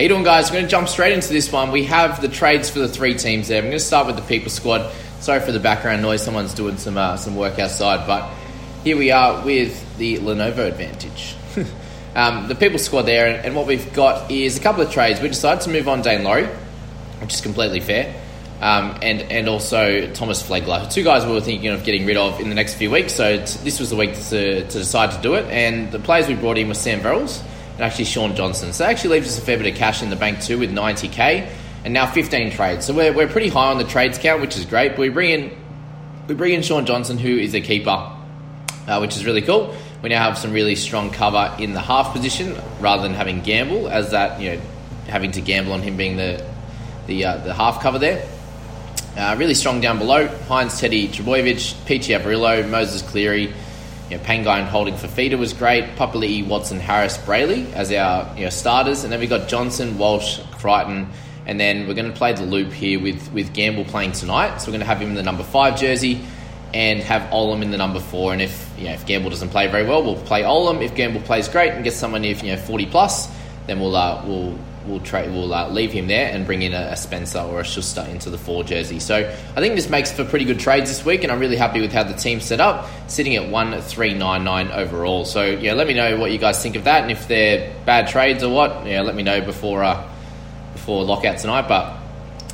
How you doing, guys? We're going to jump straight into this one. We have the trades for the three teams there. I'm going to start with the people squad. Sorry for the background noise. Someone's doing some uh, some work outside, but here we are with the Lenovo advantage. um, the people squad there, and, and, what we've got is a couple of trades. We decided to move on Daine Laurie, which is completely fair, um, and and also Thomas Flegler, two guys we were thinking of getting rid of in the next few weeks. So t- this was the week to, to decide to do it, and the players we brought in were Sam Verrills and actually Shaun Johnson. So that actually leaves us a fair bit of cash in the bank too with 90k and now 15 trades. So we're, we're pretty high on the trades count, which is great. But we bring in we bring in Shaun Johnson, who is a keeper, uh, which is really cool. We now have some really strong cover in the half position rather than having gamble as that you know having to gamble on him being the the uh, the half cover there. Uh, really strong down below. Hynes, Teddy, Trbojevic, Peachy Averillo, Moses Cleary, you know, Pangai and holding Fifita was great. Papali'i, Watson, Harris, Brailey as our you know, starters. And then we got Johnson, Walsh, Crichton. And then we're going to play the loop here with, with Gamble playing tonight. So we're going to have him in the number five jersey and have Olam in the number four. And if you know, if Gamble doesn't play very well, we'll play Olam. If Gamble plays great and gets someone near you know 40 plus, then we'll uh, we'll we'll trade we'll uh, leave him there and bring in a, a, Spencer or a Schuster into the four jersey. So I think this makes for pretty good trades this week, and I'm really happy with how the team's set up, sitting at one three nine nine overall. So yeah, let me know what you guys think of that, and if they're bad trades or what. Yeah, let me know before uh, before lockout tonight. But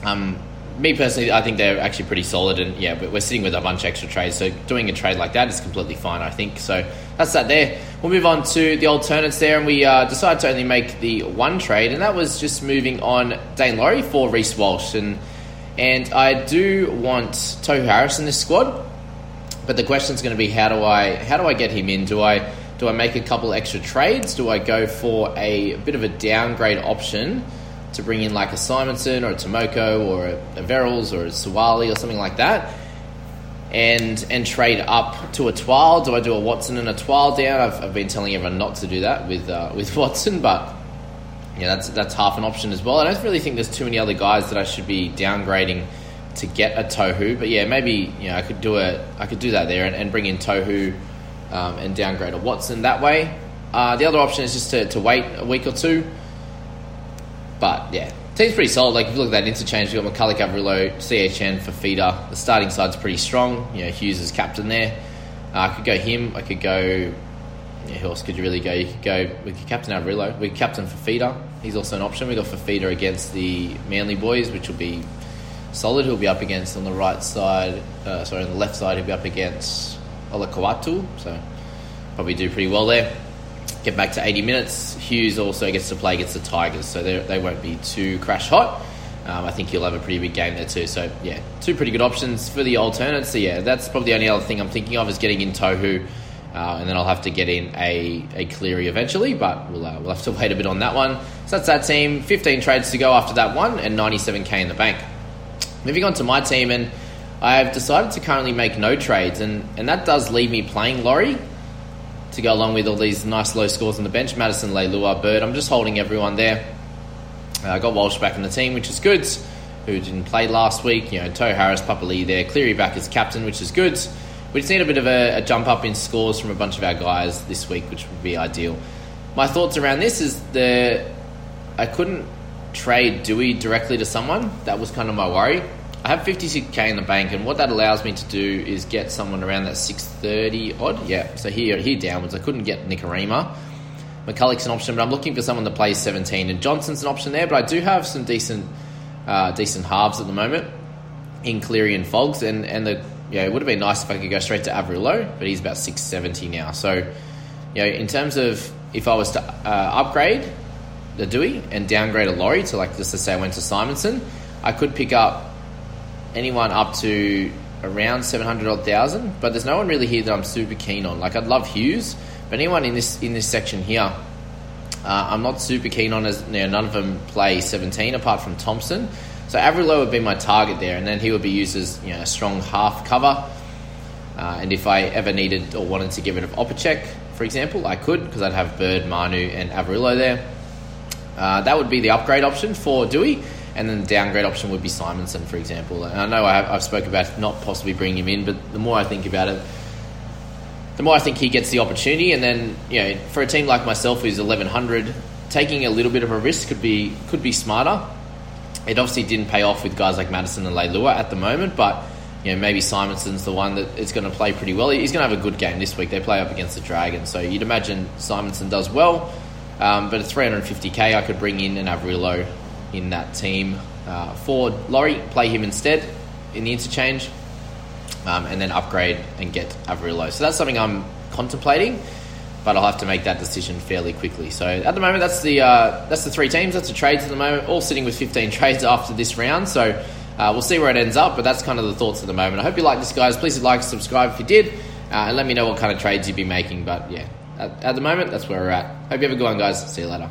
um, me personally, I think they're actually pretty solid, and yeah, but we're sitting with a bunch of extra trades, so doing a trade like that is completely fine, I think. So that's that there. We'll move on to the alternates there, and we uh, decided to only make the one trade, and that was just moving on Daine Laurie for Reece Walsh, and and I do want Tohu Harris in this squad, but the question is going to be how do I how do I get him in? Do I do I make a couple extra trades? Do I go for a bit of a downgrade option? to bring in like a Simonson or a Tomoko or a, a Verrills or a Suaalii or something like that, and and trade up to a Twal. Do I do a Watson and a Twal down? I've, I've been telling everyone not to do that with uh, with Watson, but yeah, that's that's half an option as well. I don't really think there's too many other guys that I should be downgrading to get a Tohu, but yeah, maybe you know I could do a I could do that there and, and bring in Tohu um, and downgrade a Watson that way. Uh, the other option is just to, to wait a week or two but yeah, team's pretty solid. Like if you look at that interchange, you've got McCulloch, Averillo, CHN feeder. The starting side's pretty strong. You know, Hughes is captain there. Uh, I could go him. I could go. Yeah, who else could you really go? You could go. We could captain Averillo. We could captain feeder. He's also an option. We got feeder against the Manly boys, which will be solid. He'll be up against on the right side. Uh, sorry, on the left side, he'll be up against Olakau'atu. So probably do pretty well there get back to 80 minutes. Hughes also gets to play against the Tigers, so they won't be too crash hot. Um, I think he'll have a pretty big game there too. So yeah, two pretty good options for the alternates. So yeah, that's probably the only other thing I'm thinking of is getting in Tohu, uh, and then I'll have to get in a, a Cleary eventually. But we'll uh, we'll have to wait a bit on that one. So that's that team. 15 trades to go after that one, and 97k in the bank. Moving on to my team, and I've decided to currently make no trades, and and that does leave me playing Laurie to go along with all these nice low scores on the bench. Madison, Leilua, Bird. I'm just holding everyone there. Uh, I got Walsh back in the team, which is good. Who didn't play last week? You know, Tohu Harris, Papali'i there. Cleary back as captain, which is good. We just need a bit of a, a jump up in scores from a bunch of our guys this week, which would be ideal. My thoughts around this is the I couldn't trade Dewey directly to someone. That was kind of my worry. I have 56k in the bank, and what that allows me to do is get someone around that 630 odd. Yeah, so here here downwards. I couldn't get Nikorima. McCulloch's an option, but I'm looking for someone to play 17, and Johnson's an option there. But I do have some decent uh, decent halves at the moment in Cleary and Fogs, and and the yeah, it would have been nice if I could go straight to Averillo, but he's about 670 now. So, you know, in terms of if I was to uh, upgrade the Dewey and downgrade a Laurie to like just to say I went to Simonson, I could pick up anyone up to around 700 odd thousand, but there's no one really here that I'm super keen on. Like I'd love Hughes, but anyone in this in this section here, uh, I'm not super keen on as you know, none of them play 17 apart from Thompson. So Averillo would be my target there, and then he would be used as you know a strong half cover. Uh, and if I ever needed or wanted to get rid of Opacek, for example, I could because I'd have Bird, Manu, and Averillo there. Uh, that would be the upgrade option for Dewey and then the downgrade option would be Simonson, for example. And I know I have, I've spoke about not possibly bringing him in, but the more I think about it, the more I think he gets the opportunity. And then, you know, for a team like myself who's 1100, taking a little bit of a risk could be could be smarter. It obviously didn't pay off with guys like Madison and Leilua at the moment, but you know maybe Simonson's the one that is going to play pretty well. He's going to have a good game this week. They play up against the Dragons, so you'd imagine Simonson does well. Um, but at 350k, I could bring in an Averillo in that team uh, for Laurie. Play him instead in the interchange, um, and then upgrade and get Averillo. So that's something I'm contemplating, but I'll have to make that decision fairly quickly. So at the moment, that's the uh, that's the three teams. That's the trades at the moment. All sitting with 15 trades after this round. So. Uh, we'll see where it ends up, but that's kind of the thoughts at the moment. I hope you like this, guys. Please like, and subscribe if you did, uh, and let me know what kind of trades you'd be making. But yeah, at, at the moment, that's where we're at. Hope you have a good one, guys. See you later.